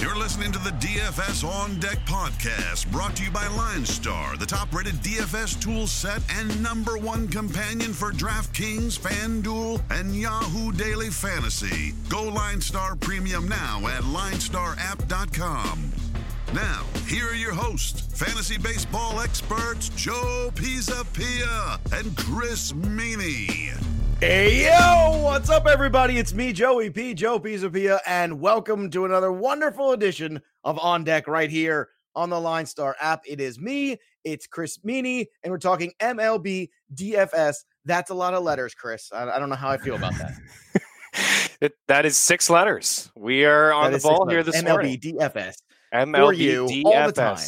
You're listening to the DFS On Deck podcast, brought to you by LineStar, the top rated DFS tool set and number one companion for DraftKings, FanDuel, and Yahoo Daily Fantasy. Go LineStar Premium now at linestarapp.com. Now, here are your hosts, fantasy baseball experts Joe Pisapia and Chris Meaney. Hey yo, what's up, everybody? It's me, Joey P. Joe Pisapia, and welcome to another wonderful edition of On Deck right here on the Line Star app. It is me, it's Chris Meaney, and we're talking MLB DFS. That's a lot of letters, Chris. I, I don't know how I feel about that. it, that is six letters. We are on the ball here this MLB morning. DFS. MLB for you DFS. all the time.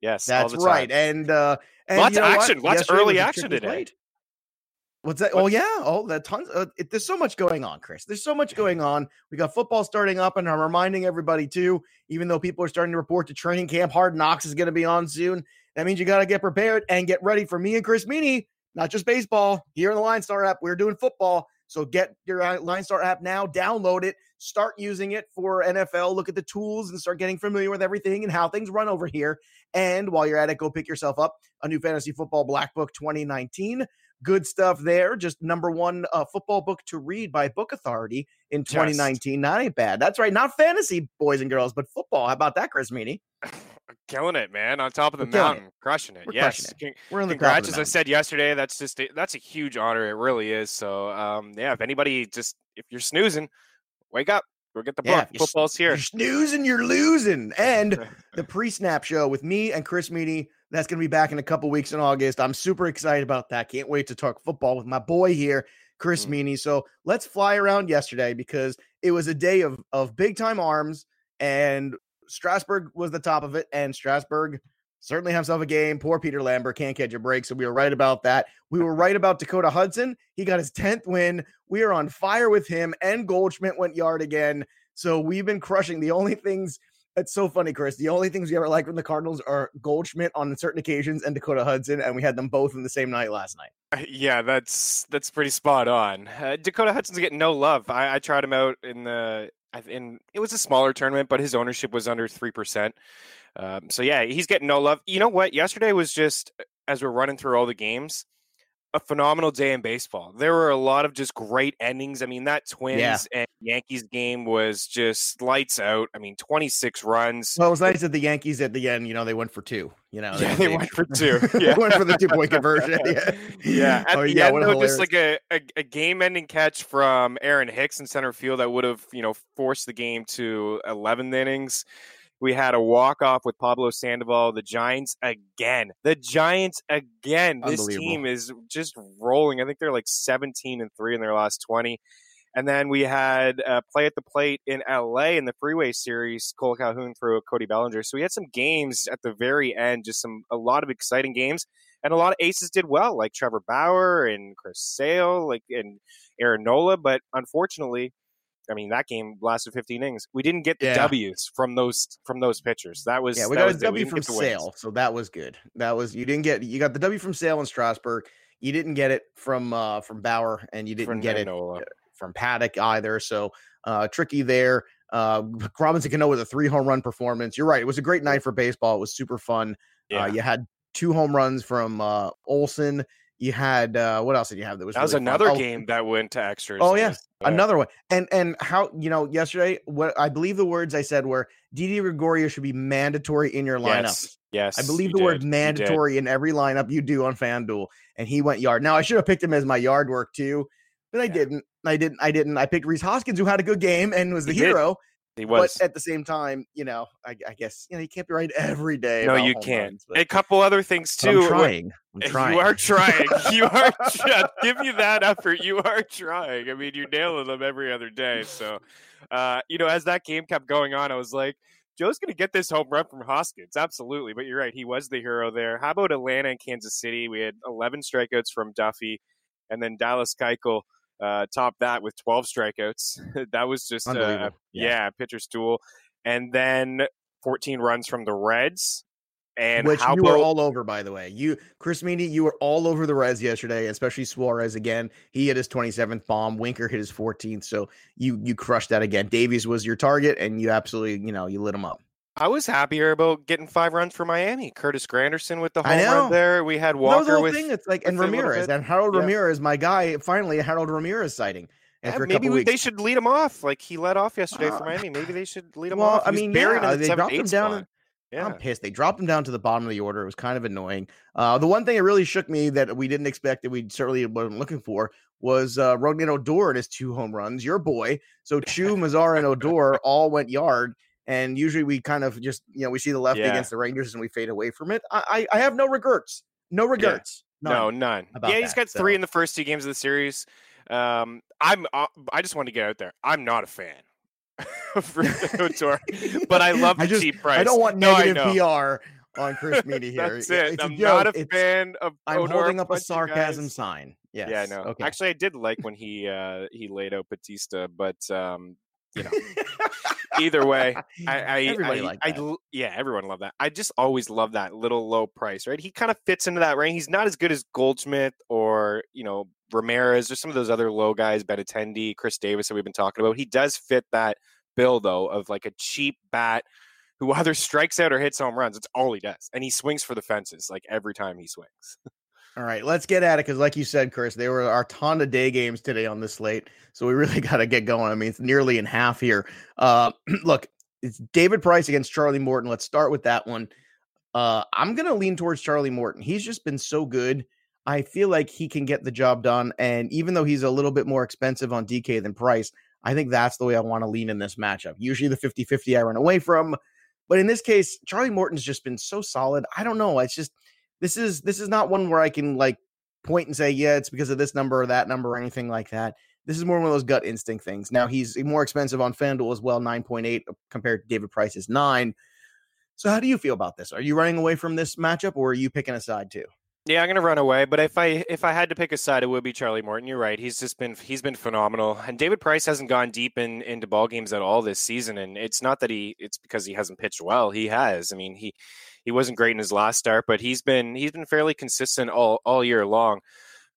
Yes, That's right. And uh, and Lots you of know what? action. Lots of Yesterday early action today. slate. What's that? What- Oh yeah. Oh, that tons. Uh, it, there's so much going on, Chris. There's so much going on. We got football starting up, and I'm reminding everybody too. Even though people are starting to report to training camp, Hard Knocks is going to be on soon. That means you got to get prepared and get ready for me and Chris Meaney. Not just baseball here in the Line Star app. We're doing football. So get your uh, Line Star app now. Download it. Start using it for NFL. Look at the tools and start getting familiar with everything and how things run over here. And while you're at it, go pick yourself up a new fantasy football black book 2019 good stuff there. Just number one uh, football book to read by Book Authority in 2019. Not ain't bad. That's right. Not fantasy, boys and girls, but football. How about that, Chris Meaney? Killing it, man. On top of the We're mountain, crushing it. We're yes. crushing Con- We're in the Congrats, as I said yesterday. That's just a, that's a huge honor. It really is. So, um, yeah. If anybody just if you're snoozing, wake up. Go get the book. Football's here. You're snoozing, you're losing. And the pre-snap show with me and Chris Meaney. That's going to be back in a couple weeks in August. I'm super excited about that. Can't wait to talk football with my boy here, Chris Mm. Meaney. So let's fly around yesterday because it was a day of of big time arms, and Strasburg was the top of it, and Strasburg certainly himself a game. Poor Peter Lambert can't catch a break, so we were right about that. We were right about Dakota Hudson. He got his tenth win. We are on fire with him, and Goldschmidt went yard again. So we've been crushing. The only things it's so funny, Chris. The only things we ever like from the Cardinals are Goldschmidt on certain occasions and Dakota Hudson, and we had them both in the same night last night. Yeah, that's that's pretty spot on. Uh, Dakota Hudson's getting no love. I, I tried him out in the in it was a smaller tournament, but his ownership was under three percent. Um, so yeah, he's getting no love. You know what? Yesterday was just as we're running through all the games, a phenomenal day in baseball. There were a lot of just great endings. I mean, that Twins and Yankees game was just lights out. I mean, twenty six runs. Well, it was nice that the Yankees at the end, you know, they went for two. You know, Yeah, they went for two. they Yeah. went for the two point conversion. Yeah, Yeah, at Oh, the yeah, end, though, just like a, a, a game-ending catch from Aaron Hicks in center field that would have, you know, forced the game to 11 innings. We had a walk-off with Pablo Sandoval. The Giants again. The Giants again. This team is just rolling. I think they're like 17 and three in their last 20. And then we had uh, play at the plate in LA in the Freeway Series. Kole Calhoun threw a Cody Bellinger. So we had some games at the very end, just some a lot of exciting games and a lot of aces did well, like Trevor Bauer and Chris Sale, like and Aaron Nola. But unfortunately, I mean that game lasted 15 innings. We didn't get the Yeah. W's from those from those pitchers. That was yeah, we got a. W from. Sale, so that was good. That was you didn't get you got the W from Sale in Strasburg. You didn't get it from uh from Bauer, and you didn't from get it from Paddock either. So uh tricky there. Uh Robinson Cano with a three home run performance. You're right. It was a great night for baseball. It was super fun. Yeah. Uh, you had two home runs from uh Olson. You had uh what else did you have that was that was really fun? another Oh, game that went to extras. Oh, yeah. uh, Another one. And and how you know yesterday what I believe the words I said were Didi Gregorius should be mandatory in your lineup. Yes, yes. I believe the word did, did. mandatory in every lineup you do on FanDuel, and he went yard. Now I should have picked him as my yard work too, but I Yeah. didn't. I didn't. I didn't. I picked Rhys Hoskins, who had a good game and was the He did. Hero. He was. But at the same time, you know, I, I guess you know you can't be right every day. no, you can't. runs, but- a couple other things too. I'm trying. I'm trying. You are trying. You are. try- give you that effort. You are trying. I mean, you're nailing them every other day. So, uh, you know, as that game kept going on, I was like, Joe's going to get this home run from Hoskins. Absolutely. But you're right. He was the hero there. How about Atlanta and Kansas City? We had 11 strikeouts from Duffy, and then Dallas Keuchel uh, topped that with 12 strikeouts. that was just, uh, Unbelievable. yeah. pitcher's duel. And then 14 runs from the Reds. And which you were all over, by the way. You, Chris Meaney, you were all over the Reds yesterday, especially Suarez again. He hit his 27th bomb. Winker hit his 14th. So you you crushed that again. Davies was your target, and you absolutely, you know, you lit him up. I was happier about getting five runs for Miami. Curtis Granderson with the home run there. We had Walker the whole with thing. It's like and with a little Ramirez and Harold Yeah. Ramirez, my guy. Finally, Harold Ramirez sighting Yeah, maybe we, they should lead him off like he led off yesterday Uh, for Miami. Maybe they should lead him well, off. He I mean, yeah, the they dropped him down in- Yeah, I'm pissed. They dropped him down to the bottom of the order. It was kind of annoying. Uh, the one thing that really shook me that we didn't expect that we certainly wasn't looking for was uh, Rougned Odor and his two home runs. Your boy. So Choo, Mazar, and Odor all went yard. And usually we kind of just, you know, we see the lefty Yeah. against the Rangers and we fade away from it. I, I, I have no regrets. No regrets. no, None. none. about Yeah, he's that, got three so. in the first two games of the series. Um, I'm. Uh, I just want to get out there. I'm not a fan of Odor, but I love the I just- cheap price. I don't want negative know. PR on Chris Meaney here. That's Yeah, it. it's a I'm not a It's- fan of. I'm holding up a sarcasm sign. Yes. Yeah, I know. Okay. Actually, I did like when he uh he laid out Bautista, but um, you know, either way, I I, Everybody I, liked I l- yeah, everyone loved that. I just always love that little low price, right? He kind of fits into that range. He's not as good as Goldschmidt or you know Ramirez or some of those other low guys, Benintendi, Chris Davis that we've been talking about. He does fit that bill though of like a cheap bat who either strikes out or hits home runs. It's all he does, and he swings for the fences like every time he swings. All right, let's get at it because, like you said, Chris, there were our ton of day games today on this slate, so we really got to get going. I mean, it's nearly in half here. Uh, look, it's David Price against Charlie Morton. Let's start with that one. Uh, I'm gonna lean towards Charlie Morton. He's just been so good. I feel like he can get the job done, and even though he's a little bit more expensive on DK than Price, I think that's the way I want to lean in this matchup. Usually, the 50-50 I run away from, but in this case, Charlie Morton's just been so solid. I don't know. It's just this is this is not one where I can like point and say, yeah, it's because of this number or that number or anything like that. This is more one of those gut instinct things. Now he's more expensive on FanDuel as well, 9.8 compared to David Price's nine. So how do you feel about this? Are you running away from this matchup or are you picking a side too? Yeah, I'm gonna run away. But if I if I had to pick a side, it would be Charlie Morton. You're right. He's just been he's been phenomenal. And David Price hasn't gone deep in into ball games at all this season. And it's not that he it's because he hasn't pitched well. He has. I mean, he he wasn't great in his last start, but he's been he's been fairly consistent all all year long.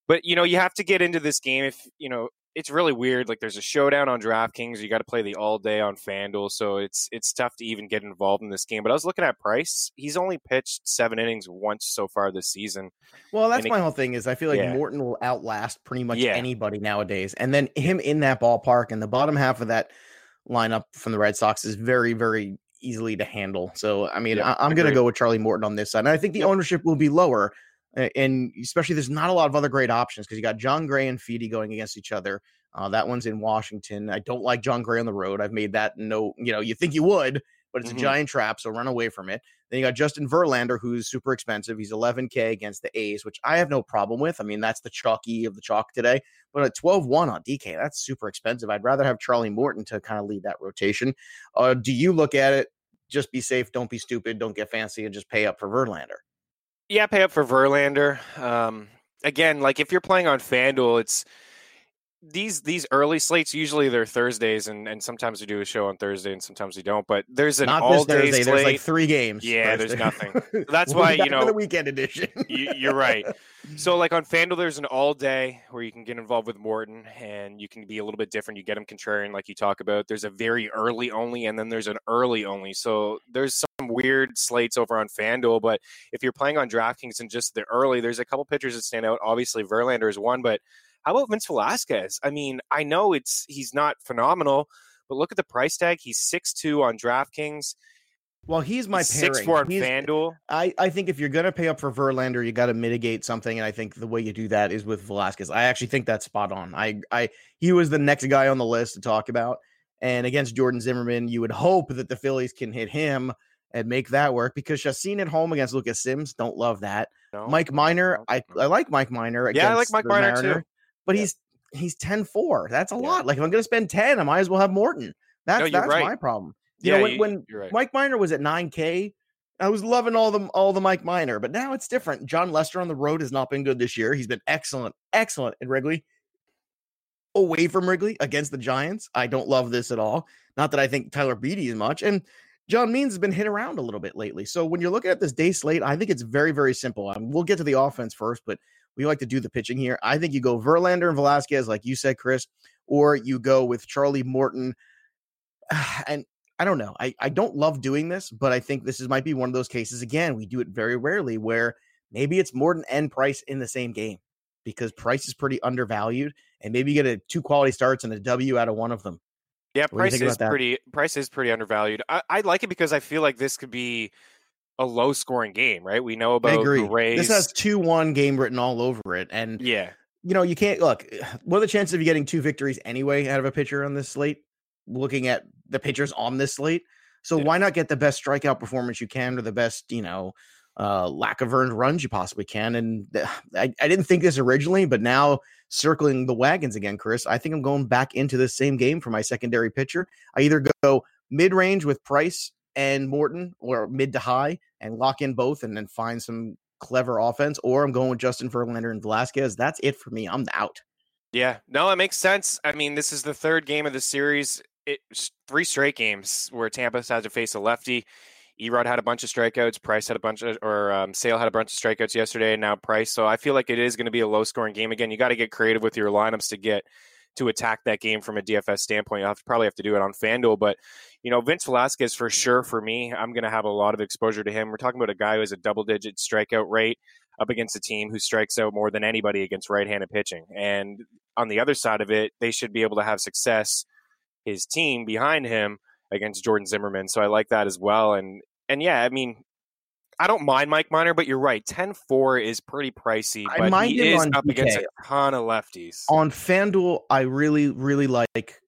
But you know, you have to get into this game if you know it's really weird. Like there's a showdown on DraftKings. You got to play the all day on FanDuel, so it's it's tough to even get involved in this game. But I was looking at Price. He's only pitched seven innings once so far this season. Well, that's And it- my whole thing is I feel like Yeah. Morton will outlast pretty much Yeah. anybody nowadays. And then him in that ballpark and the bottom half of that lineup from the Red Sox is very, very easily to handle. So, I mean, Yep, I, I'm going to go with Charlie Morton on this side. And I think the ownership will be lower. And especially, there's not a lot of other great options because you got Jon Gray and Fedde going against each other. Uh, that one's in Washington. I don't like Jon Gray on the road. I've made that no, you know, you think you would, but it's Mhm. a giant trap. So run away from it. Then you got Justin Verlander, who's super expensive. He's 11K against the A's, which I have no problem with. I mean, that's the chalky of the chalk today. But at 12 1 on DK, that's super expensive. I'd rather have Charlie Morton to kind of lead that rotation. Uh, do you look at it? Just be safe. Don't be stupid. Don't get fancy and just pay up for Verlander. Yeah, pay up for Verlander. Um, again, like if you're playing on FanDuel, it's these these early slates. Usually they're Thursdays, and and sometimes we do a show on Thursday, and sometimes we don't. But there's an Not all day Thursday. slate. There's like three games. Yeah, there's nothing. That's why, you know, the weekend edition. you, you're right. So, like on FanDuel, there's an all day where you can get involved with Morton and you can be a little bit different. You get him contrarian, like you talk about. There's a very early only, and then there's an early only. So, there's some weird slates over on FanDuel. But if you're playing on DraftKings and just the early, there's a couple pitchers that stand out. Obviously, Verlander is one, but how about Vince Velasquez? I mean, I know it's he's not phenomenal, but look at the price tag. He's six two on DraftKings, well, he's my six pairing. four on He's- FanDuel. I, I think if you're going to pay up for Verlander, you got to mitigate something, and I think the way you do that is with Velasquez. I actually think that's spot on. I I he was the next guy on the list to talk about, and against Jordan Zimmermann, you would hope that the Phillies can hit him and make that work because Chacin at home against Lucas Sims, don't love that. No, Mike Minor, no, I no. I like Mike Minor. Yeah, I like Mike Miner Minor too. But Yeah. he's he's 10-4. That's a Yeah. lot. Like if I'm going to spend ten, I might as well have Morton. That's you're that's right. my problem. You yeah, know when, you- when right. Mike Minor was at 9K. I was loving all the all the Mike Minor, but now it's different. Jon Lester on the road has not been good this year. He's been excellent, excellent in Wrigley. Away from Wrigley against the Giants, I don't love this at all. Not that I think Tyler Beede is much. And John Means has been hit around a little bit lately. So when you're looking at this day slate, I think it's very, very simple. Um, we'll get to the offense first, but we like to do the pitching here. I think you go Verlander and Velasquez, like you said, Chris, or you go with Charlie Morton. And I don't know. I, I don't love doing this, but I think this is might be one of those cases. Again, we do it very rarely where maybe it's Morton and Price in the same game because Price is pretty undervalued, and maybe you get a two quality starts and a W out of one of them. Yeah, Price is pretty. Price is pretty undervalued. I, I, like it because I feel like this could be a low scoring game, right? We know about I agree. the Rays. This has two one game written all over it, and yeah, you know you can't look. What are the chances of you getting two victories anyway out of a pitcher on this slate? Looking at the pitchers on this slate, so yeah. why not get the best strikeout performance you can or the best, you know, uh, lack of earned runs you possibly can. And I, I didn't think this originally, but now circling the wagons again, Chris, I think I'm going back into the same game for my secondary pitcher. I either go mid range with Price and Morton or mid to high and lock in both and then find some clever offense, or I'm going with Justin Verlander and Velasquez. That's it for me. I'm out. Yeah, no, it makes sense. I mean, this is the third game of the series. It's three straight games where Tampa had to face a lefty. Erod had a bunch of strikeouts. Price had a bunch of, or um, Sale had a bunch of strikeouts yesterday, and now Price. So I feel like it is going to be a low scoring game again. You got to get creative with your lineups to get to attack that game from a DFS standpoint. You'll have to, probably have to do it on FanDuel, but you know Vince Velasquez for sure. For me, I'm going to have a lot of exposure to him. We're talking about a guy who has a double digit strikeout rate up against a team who strikes out more than anybody against right handed pitching, and on the other side of it, they should be able to have success. His team behind him against Jordan Zimmermann. So I like that as well. And and yeah, I mean, I don't mind Mike Minor, but you're right. 10-4 is pretty pricey, but I mind he is up DK. against a ton of lefties. On FanDuel, I really, really like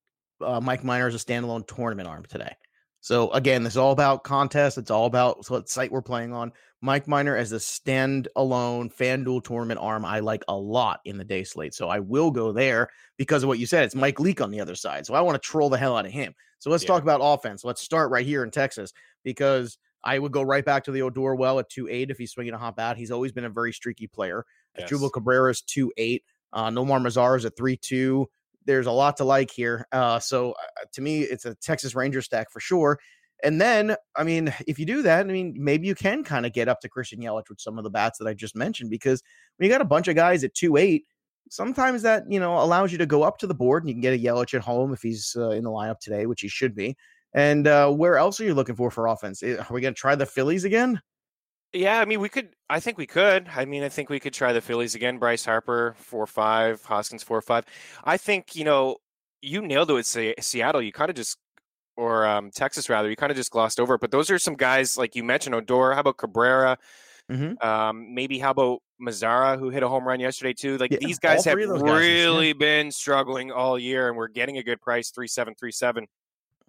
uh, Mike Minor as a standalone tournament arm today. So again, this is all about contest. It's all about what site we're playing on. Mike Minor as a standalone FanDuel tournament arm, I like a lot in the day slate. So I will go there because of what you said. It's Mike Leake on the other side. So I want to troll the hell out of him. So let's yeah. talk about offense. Let's start right here in Texas because – I would go right back to the Odor well at 2 8 if he's swinging a hop out. He's always been a very streaky player. Yes. Jubal Cabrera is 2 8. Uh, Nomar Mazara is a 3 2. There's a lot to like here. Uh, so uh, to me, it's a Texas Ranger stack for sure. And then, I mean, if you do that, I mean, maybe you can kind of get up to Christian Yelich with some of the bats that I just mentioned because when you got a bunch of guys at 2 8, sometimes that, you know, allows you to go up to the board and you can get a Yelich at home if he's uh, in the lineup today, which he should be. And uh, where else are you looking for for offense? Are we going to try the Phillies again? Yeah, I mean, we could. I think we could. I mean, I think we could try the Phillies again. Bryce Harper four five, Hoskins four five. I think you know you nailed it with Seattle. You kind of just or um, Texas rather. You kind of just glossed over it. But those are some guys like you mentioned. Odor. How about Cabrera? Mm-hmm. Um, maybe how about Mazara, who hit a home run yesterday too? Like yeah, these guys have really guys, been struggling all year, and we're getting a good price three seven three seven.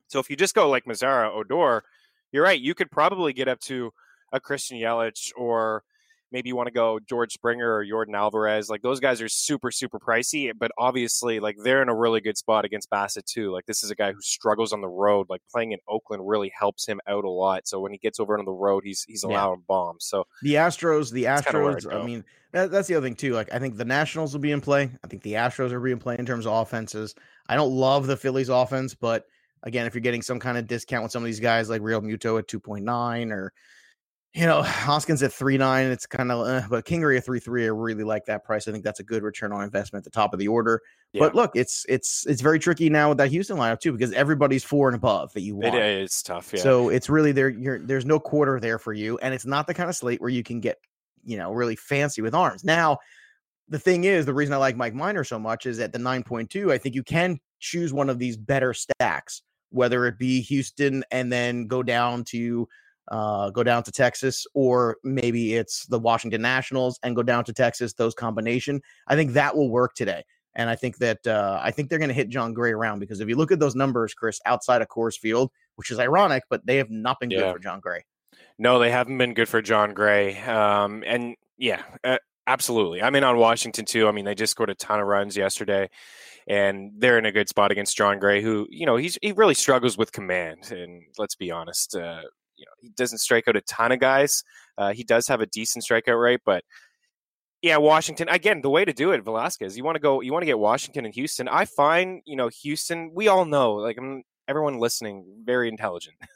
So if you just go like Mazara, Odor, you're right. You could probably get up to a Christian Yelich or maybe you want to go George Springer or Yordan Alvarez. Like those guys are super, super pricey, but obviously like they're in a really good spot against Bassitt too. Like this is a guy who struggles on the road. Like playing in Oakland really helps him out a lot. So when he gets over on the road, he's he's allowing yeah. bombs. So the Astros, the Astros, I mean, that, that's the other thing too. Like I think the Nationals will be in play. I think the Astros will be in play in terms of offenses. I don't love the Phillies offense, but Again, if you're getting some kind of discount with some of these guys like Realmuto at 2.9 or you know, Hoskins at three nine, it's kind of, uh, but Kingery at three three, I really like that price. I think that's a good return on investment at the top of the order. Yeah. But look, it's it's it's very tricky now with that Houston lineup too because everybody's four and above that you want. It is tough, yeah. So it's really there. You're there's no quarter there for you, and it's not the kind of slate where you can get you know really fancy with arms. Now, the thing is, the reason I like Mike Minor so much is at the nine point two, I think you can choose one of these better stacks whether it be Houston and then go down to uh, go down to Texas, or maybe it's the Washington Nationals and go down to Texas. Those combination, I think that will work today. And I think that uh, I think they're going to hit Jon Gray around because if you look at those numbers, Chris, outside of Coors Field, which is ironic, but they have not been yeah. good for Jon Gray. No, they haven't been good for Jon Gray. Um, and yeah, uh, absolutely. I'm in on Washington too. I mean, they just scored a ton of runs yesterday and they're in a good spot against Jon Gray, who you know he's he really struggles with command. And let's be honest, uh, you know he doesn't strike out a ton of guys. Uh, he does have a decent strikeout rate, but yeah, Washington again. The way to do it, Velasquez. You want to go. You want to get Washington and Houston. I find you know Houston. We all know, like everyone listening, very intelligent.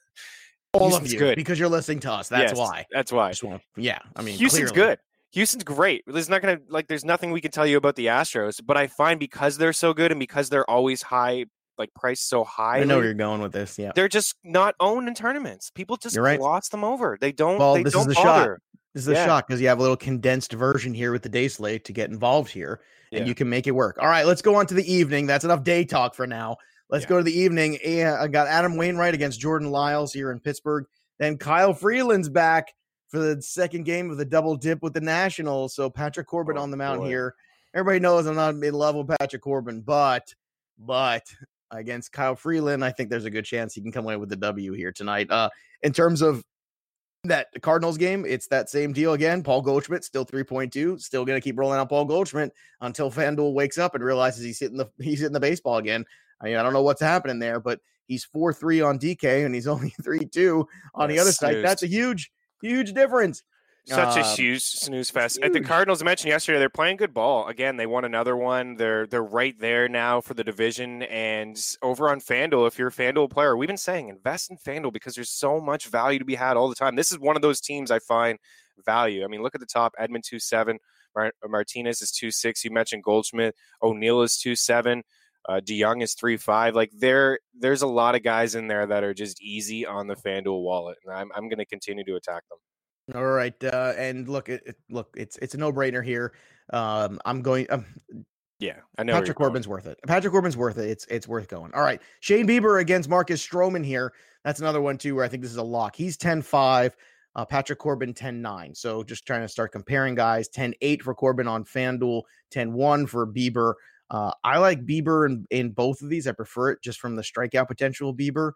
All Houston's of you, good. because you're listening to us. That's Yes, why. That's why. I just want to, yeah. I mean, Houston's clearly. good. Houston's great. There's not gonna like. There's nothing we can tell you about the Astros, but I find because they're so good and because they're always high, like priced so high, I know where you're going with this. Yeah. they're just not owned in tournaments. People just You're right. gloss them over. They don't. Well, they this is don't the shot. bother. This is a Yeah. shock because you have a little condensed version here with the day slate to get involved here, and Yeah. you can make it work. All right, let's go on to the evening. That's enough day talk for now. Let's Yeah. go to the evening. And I got Adam Wainwright against Jordan Lyles here in Pittsburgh. Then Kyle Freeland's back for the second game of the double dip with the Nationals. So Patrick Corbin Oh, on the mound boy. here. Everybody knows I'm not in love with Patrick Corbin, but but against Kyle Freeland, I think there's a good chance he can come away with the W here tonight. Uh, in terms of that Cardinals game, it's that same deal again. Paul Goldschmidt still 3.2, still going to keep rolling out Paul Goldschmidt until FanDuel wakes up and realizes he's hitting the he's hitting the baseball again. I mean, I don't know what's happening there, but he's 4-3 on DK and he's only 3-2 on the other side. That's a huge huge difference. Such a Um, huge snooze fest. And the. Cardinals mentioned yesterday, they're playing good ball. Again, they won another one. They're they're right there now for the division. And over on FanDuel, if you're a FanDuel player, we've been saying invest in FanDuel because there's so much value to be had all the time. This is one of those teams I find value. I mean, look at the top. Edman two seven, Mar- Martinez is two six. You mentioned Goldschmidt. O'Neill is two seven. Uh, DeYoung is three five. Like there, there's a lot of guys in there that are just easy on the FanDuel wallet, and I'm I'm going to continue to attack them. All right, uh, and look, it, it- look, it's it's a no brainer here. Um, I'm going. Um, Yeah, I know. Patrick going. Corbin's worth it. Patrick Corbin's worth it. It's it's worth going. All right. Shane Bieber against Marcus Stroman here. That's another one too where I think this is a lock. He's 10-5, uh, Patrick Corbin 10-9. So just trying to start comparing guys. 10-8 for Corbin on FanDuel, 10-1 for Bieber. Uh, I like Bieber in, in both of these. I prefer it just from the strikeout potential of Bieber.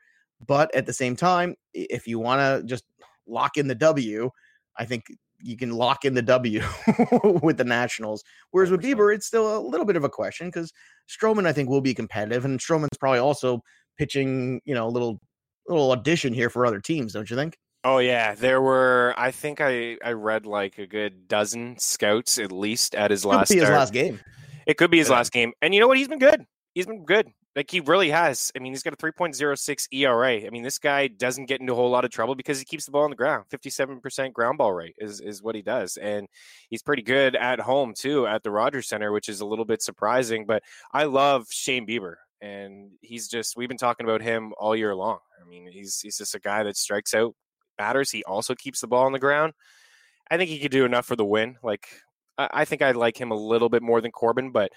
But at the same time, if you want to just lock in the W, I think you can lock in the W with the Nationals. Whereas with 100%. Bieber, it's still a little bit of a question because Stroman, I think, will be competitive, and Stroman's probably also pitching, you know, a little little audition here for other teams, don't you think? Oh yeah, there were. I think I I read like a good dozen scouts at least at his Could last be his last game. It could be his Yeah. last game, and you know what? He's been good. He's been good. Like he really has. I mean, he's got a 3.06 ERA. I mean, this guy doesn't get into a whole lot of trouble because he keeps the ball on the ground. 57% ground ball rate is is what he does, and he's pretty good at home too at the Rogers Center, which is a little bit surprising. But I love Shane Bieber, and he's just we've been talking about him all year long. I mean, he's he's just a guy that strikes out batters. He also keeps the ball on the ground. I think he could do enough for the win. Like I, I think I like him a little bit more than Corbin, but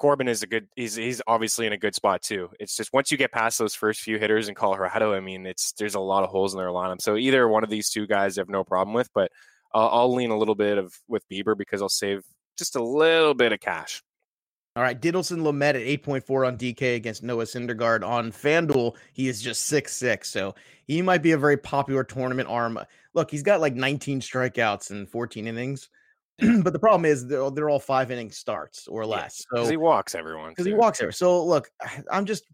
Corbin is a good. He's he's obviously in a good spot too. It's just once you get past those first few hitters in Colorado, I mean, it's there's a lot of holes in their lineup. So either one of these two guys, I have no problem with, but I'll, I'll lean a little bit of with Bieber because I'll save just a little bit of cash. All right, Dinelson Lamet at 8.4 on DK against Noah Syndergaard on FanDuel. He is just six six, so he might be a very popular tournament arm. Look, he's got like 19 strikeouts and 14 innings, but the problem is they're, all- they're all five inning starts or less. because So he walks everyone. because he walks there. So look, I'm just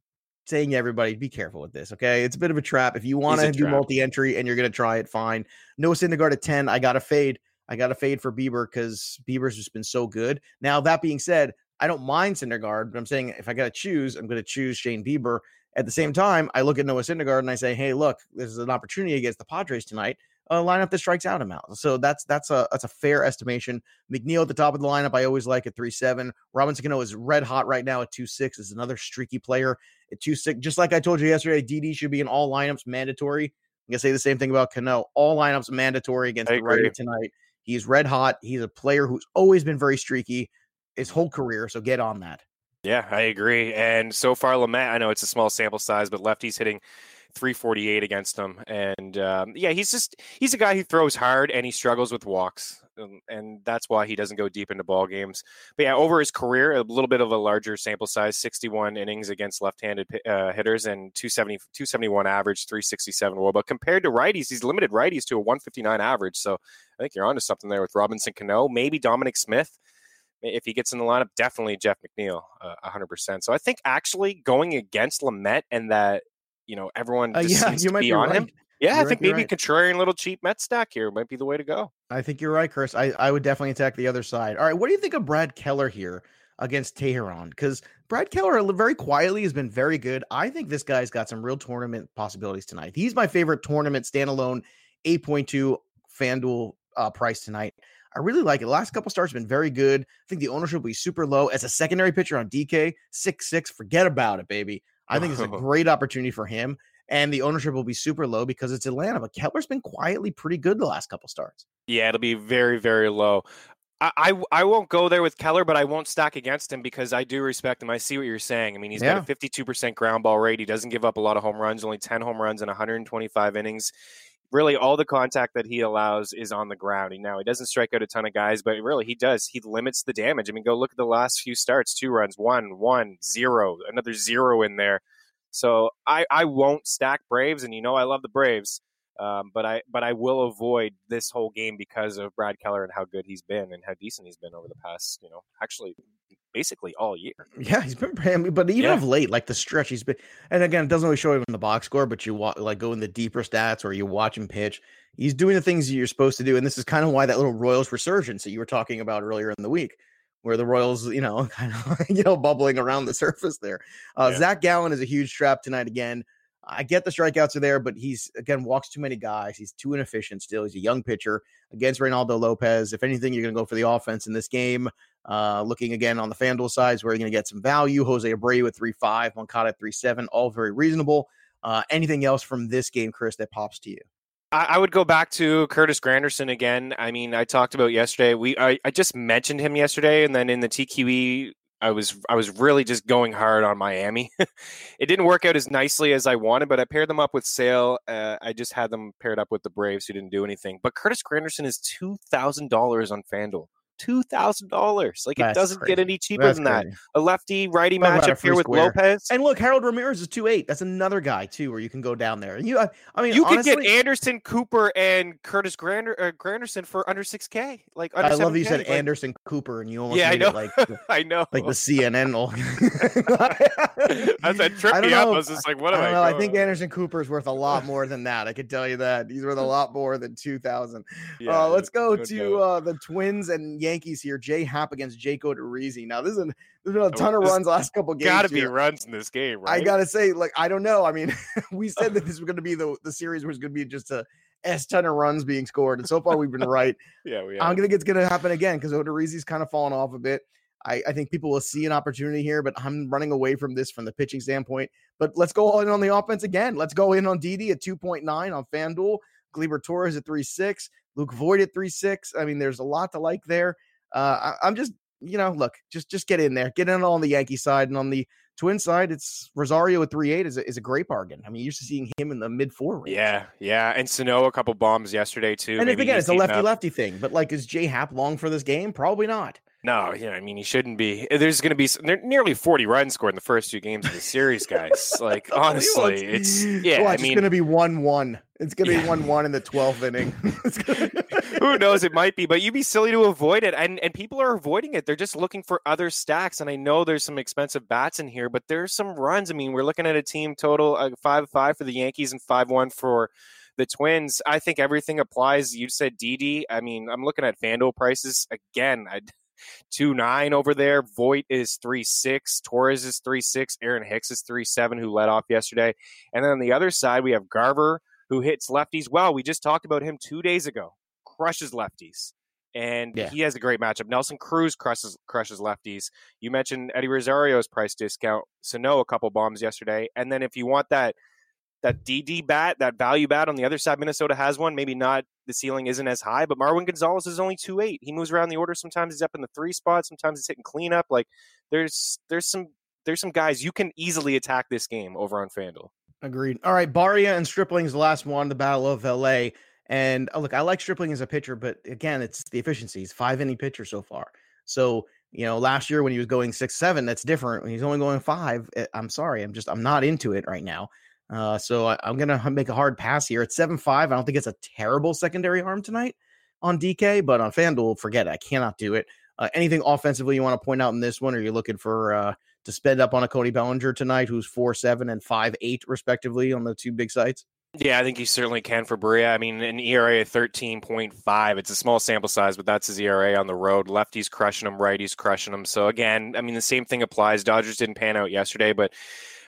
saying everybody, be careful with this. Okay, it's a bit of a trap. If you want to do multi-entry and you're going to try it, fine. Noah Syndergaard at 10. I got to fade. I got to fade for Bieber because Bieber's just been so good. Now that being said, I don't mind Syndergaard, but I'm saying if I got to choose, I'm going to choose Shane Bieber. At the same time, I look at Noah Syndergaard and I say, hey, look, this is an opportunity against the Padres tonight. A lineup that strikes out a amount. So that's that's a that's a fair estimation. McNeil at the top of the lineup, I always like at three seven. Robinson Cano is red hot right now at two six. Is another streaky player at two six. Just like I told you yesterday, DD should be in all lineups mandatory. I'm gonna say the same thing about Cano. All lineups mandatory against I the agree. tonight. He's red hot. He's a player who's always been very streaky his whole career. So get on that. Yeah, I agree. And so far, Lamet, I know it's a small sample size, but lefty's hitting 348 against him. And um, yeah, he's just he's a guy who throws hard and he struggles with walks. Um, and that's why he doesn't go deep into ball games. But yeah, over his career, a little bit of a larger sample size 61 innings against left handed uh, hitters and 270, 271 average, 367 well. But compared to righties, he's limited righties to a 159 average. So I think you're onto something there with Robinson Cano, maybe Dominic Smith if he gets in the lineup, definitely Jeff McNeil, uh, hundred percent. So I think actually going against Lamet and that you know everyone Uh, just yeah, you might be be on right. him. Yeah, I You're think right, maybe right. contrarian little cheap Met stack here might be the way to go. I think you're right, Chris. I, I would definitely attack the other side. All right, what do you think of Brad Keller here against Teheran because Brad Keller very quietly has been very good. I think this guy's got some real tournament possibilities tonight. He's my favorite tournament standalone 8.2 FanDuel uh, price tonight. I really like it. The last couple starts have been very good. I think the ownership will be super low. As a secondary pitcher on DK, 6 6, forget about it, baby. I think it's a great opportunity for him. And the ownership will be super low because it's Atlanta. But Keller's been quietly pretty good the last couple starts. Yeah, it'll be very, very low. I, I, I won't go there with Keller, but I won't stack against him because I do respect him. I see what you're saying. I mean, he's yeah. got a 52% ground ball rate. He doesn't give up a lot of home runs, only 10 home runs in 125 innings. Really, all the contact that he allows is on the ground. He, now, he doesn't strike out a ton of guys, but really, he does. He limits the damage. I mean, go look at the last few starts two runs, one, one, zero, another zero in there. So I, I won't stack Braves, and you know I love the Braves. Um, but I but I will avoid this whole game because of Brad Keller and how good he's been and how decent he's been over the past, you know, actually basically all year. Yeah, he's been but even yeah. of late, like the stretch, he's been. And again, it doesn't really show him in the box score, but you like go in the deeper stats or you watch him pitch. He's doing the things you're supposed to do, and this is kind of why that little Royals resurgence that you were talking about earlier in the week, where the Royals, you know, kind of you know bubbling around the surface there. Uh, yeah. Zach Gallen is a huge trap tonight again. I get the strikeouts are there, but he's again walks too many guys. He's too inefficient still. He's a young pitcher against Reynaldo Lopez. If anything, you're going to go for the offense in this game. Uh, looking again on the FanDuel sides, where you're going to get some value. Jose Abreu with three five, Moncada at three seven, all very reasonable. Uh, anything else from this game, Chris, that pops to you? I, would go back to Curtis Granderson again. I mean, I talked about yesterday. We I, I just mentioned him yesterday, and then in the TQE I was I was really just going hard on Miami. it didn't work out as nicely as I wanted, but I paired them up with Sale. Uh, I just had them paired up with the Braves, who didn't do anything. But Curtis Granderson is two thousand dollars on FanDuel two thousand dollars. Like That's it doesn't crazy. get any cheaper That's than crazy. that. A lefty righty matchup here with square. Lopez. And look, Harold Ramirez is two eight. That's another guy too, where you can go down there. And you, I, I mean, you honestly, could get Anderson Cooper and Curtis Grander, uh, Granderson for under six K. Like I love you said like, Anderson Cooper, and you almost yeah, I know. like the, I know, like the CNN. That's that tripped me up. I was just like, what am I? I, know, I think Anderson Cooper is worth a lot more than that. I can tell you that he's worth a lot more than two thousand. Yeah, uh, let's go to uh, the Twins and Yankees here. Jay Happ against Jake Odorizzi. Now, this is there's been a oh, ton of runs last couple games. Got to be runs in this game, right? I gotta say, like, I don't know. I mean, we said that this was going to be the the series was going to be just a s ton of runs being scored, and so far we've been right. yeah, we. I'm gonna get it's going to happen again because Odorizzi's kind of fallen off a bit. I, I, think people will see an opportunity here, but I'm running away from this from the pitching standpoint. But let's go all in on the offense again. Let's go in on DD at 2.9 on FanDuel. Gleyber Torres at three six, Luke Voit at three six. I mean, there's a lot to like there. Uh, I, I'm just you know, look, just just get in there, get in on the Yankee side, and on the Twin side, it's Rosario at three eight is a, is a great bargain. I mean, you're seeing him in the mid four range. Yeah, yeah, and Sano a couple bombs yesterday too. And again, it's a lefty lefty thing, but like, is Jay Happ long for this game? Probably not. No, yeah, I mean he shouldn't be. There's going to be nearly 40 runs scored in the first two games of the series, guys. like honestly, it's yeah. Well, I mean, it's going to be one one. It's going to be one one in the 12th inning. Who knows? It might be, but you'd be silly to avoid it. And and people are avoiding it. They're just looking for other stacks. And I know there's some expensive bats in here, but there's some runs. I mean, we're looking at a team total uh, five five for the Yankees and five one for the Twins. I think everything applies. You said DD. I mean, I'm looking at FanDuel prices again. I two nine over there. Voit is three six. Torres is three six. Aaron Hicks is three seven, who led off yesterday. And then on the other side, we have Garver, who hits lefties well. We just talked about him two days ago. Crushes lefties. And yeah. he has a great matchup. Nelson Cruz crushes crushes lefties. You mentioned Eddie Rosario's price discount. Sano a couple bombs yesterday. And then if you want that that DD bat, that value bat on the other side, Minnesota has one. Maybe not the ceiling isn't as high, but Marwin Gonzalez is only two eight. He moves around the order. Sometimes he's up in the three spot. Sometimes he's hitting cleanup. Like there's there's some there's some guys you can easily attack this game over on FanDuel. Agreed. All right, Barria and Stripling's the last one, the Battle of LA. And oh, look, I like Stripling as a pitcher, but again, it's the efficiency. He's five inning pitcher so far. So you know, last year when he was going six seven, that's different. When he's only going five, eh, I'm sorry, I'm just I'm not into it right now. Uh, so I, am gonna make a hard pass here. at seven five. I don't think it's a terrible secondary arm tonight on DK, but on FanDuel, forget it. I cannot do it. Uh, anything offensively you want to point out in this one? Or are you looking for uh, to spend up on a Cody Bellinger tonight, who's four seven and five eight respectively on the two big sites? Yeah, I think you certainly can for Barria. I mean, an ERA of 13.5. It's a small sample size, but that's his ERA on the road. Lefty's crushing him, righty's crushing him. So, again, I mean, the same thing applies. Dodgers didn't pan out yesterday, but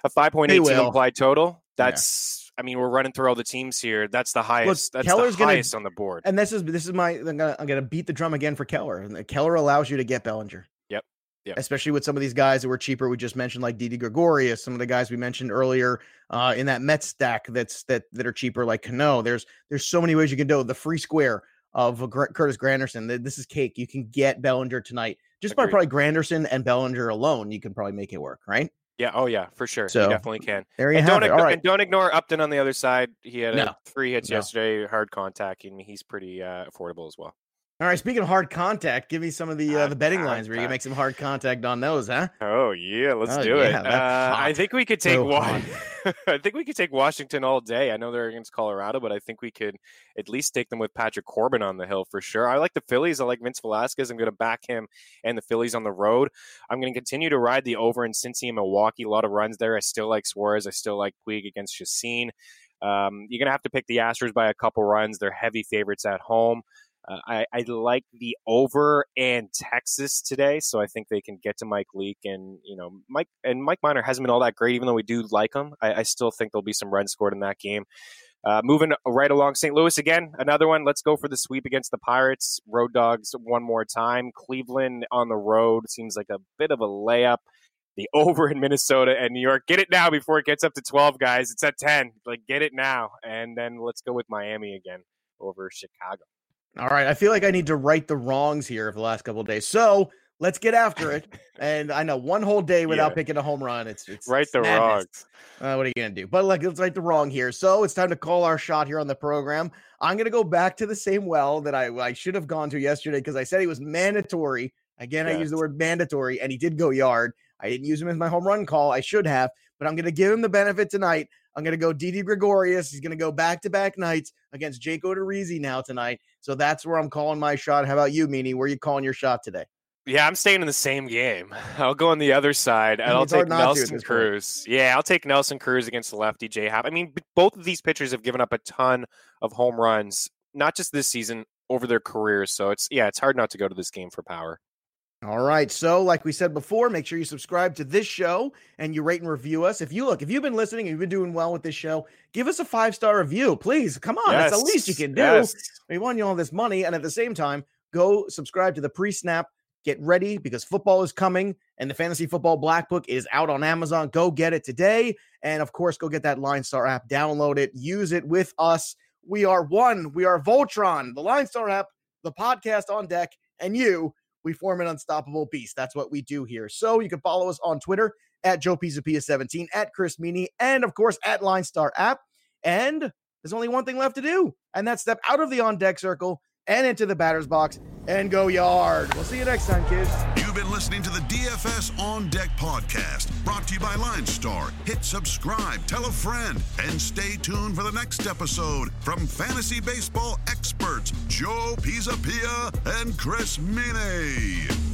a 5.8 implied total, that's. Yeah. I mean, we're running through all the teams here. That's the highest. Look, that's Keller's the highest gonna, on the board. And this is this is my. I'm gonna, I'm gonna beat the drum again for Keller. Keller allows you to get Bellinger. Yep. Yeah. Especially with some of these guys that were cheaper. We just mentioned like Didi Gregorius, some of the guys we mentioned earlier uh, in that Met stack that's that that are cheaper, like Cano. There's there's so many ways you can do. The free square of Curtis Granderson. This is cake. You can get Bellinger tonight just Agreed. by probably Granderson and Bellinger alone. You can probably make it work, right? Yeah. Oh, yeah, for sure. So you definitely can. There you and have don't it. All right. And don't ignore Upton on the other side. He had no. three hits no. yesterday, hard contact, and he's pretty uh, affordable as well. All right. Speaking of hard contact, give me some of the uh, the betting lines where you can make some hard contact on those, huh? Oh yeah, let's oh, do yeah, it. Uh, I think we could take so one. I think we could take Washington all day. I know they're against Colorado, but I think we could at least take them with Patrick Corbin on the hill for sure. I like the Phillies. I like Vince Velasquez. I'm going to back him and the Phillies on the road. I'm going to continue to ride the over in Cincy and Milwaukee. A lot of runs there. I still like Suarez. I still like Puig against Chacin. Um, you're going to have to pick the Astros by a couple runs. They're heavy favorites at home. Uh, I, I like the over and Texas today, so I think they can get to Mike Leake and you know Mike and Mike Minor hasn't been all that great, even though we do like him. I, I still think there'll be some runs scored in that game. Uh, moving right along, St. Louis again, another one. Let's go for the sweep against the Pirates. Road Dogs one more time. Cleveland on the road seems like a bit of a layup. The over in Minnesota and New York. Get it now before it gets up to 12, guys. It's at 10. Like, get it now. And then let's go with Miami again over Chicago. All right. I feel like I need to right the wrongs here of the last couple of days. So let's get after it. And I know one whole day without yeah. picking a home run. It's it's right the wrongs. Uh, what are you gonna do? But like let's right the wrong here. So it's time to call our shot here on the program. I'm gonna go back to the same well that I, I should have gone to yesterday because I said he was mandatory. Again, yes. I used the word mandatory, and he did go yard. I didn't use him as my home run call. I should have, but I'm gonna give him the benefit tonight. I'm going to go Didi Gregorius. He's going to go back to back nights against Jake Odorizzi now tonight. So that's where I'm calling my shot. How about you, Meaney? Where are you calling your shot today? Yeah, I'm staying in the same game. I'll go on the other side, and I'll take Nelson Cruz. Point. Yeah, I'll take Nelson Cruz against the lefty J Happ. I mean, both of these pitchers have given up a ton of home runs, not just this season, over their careers. So it's yeah, it's hard not to go to this game for power. All right. So, like we said before, make sure you subscribe to this show and you rate and review us. If you look, if you've been listening and you've been doing well with this show, give us a five star review, please. Come on, yes. that's the least you can do. Yes. We want you all this money, and at the same time, go subscribe to the pre snap. Get ready because football is coming, and the fantasy football black book is out on Amazon. Go get it today, and of course, go get that Line Star app. Download it, use it with us. We are one. We are Voltron, the Line Star app, the podcast on deck, and you we form an unstoppable beast. That's what we do here. So you can follow us on Twitter at Joe Pisapia 17, at Chris Meaney, and of course at Line Star app. And there's only one thing left to do, and that's step out of the on deck circle and into the batter's box and go yard. We'll see you next time, kids. You've been listening to the DFS On Deck podcast, brought to you by Line Star. Hit subscribe, tell a friend, and stay tuned for the next episode from fantasy baseball experts Joe Pisapia and Chris Meaney.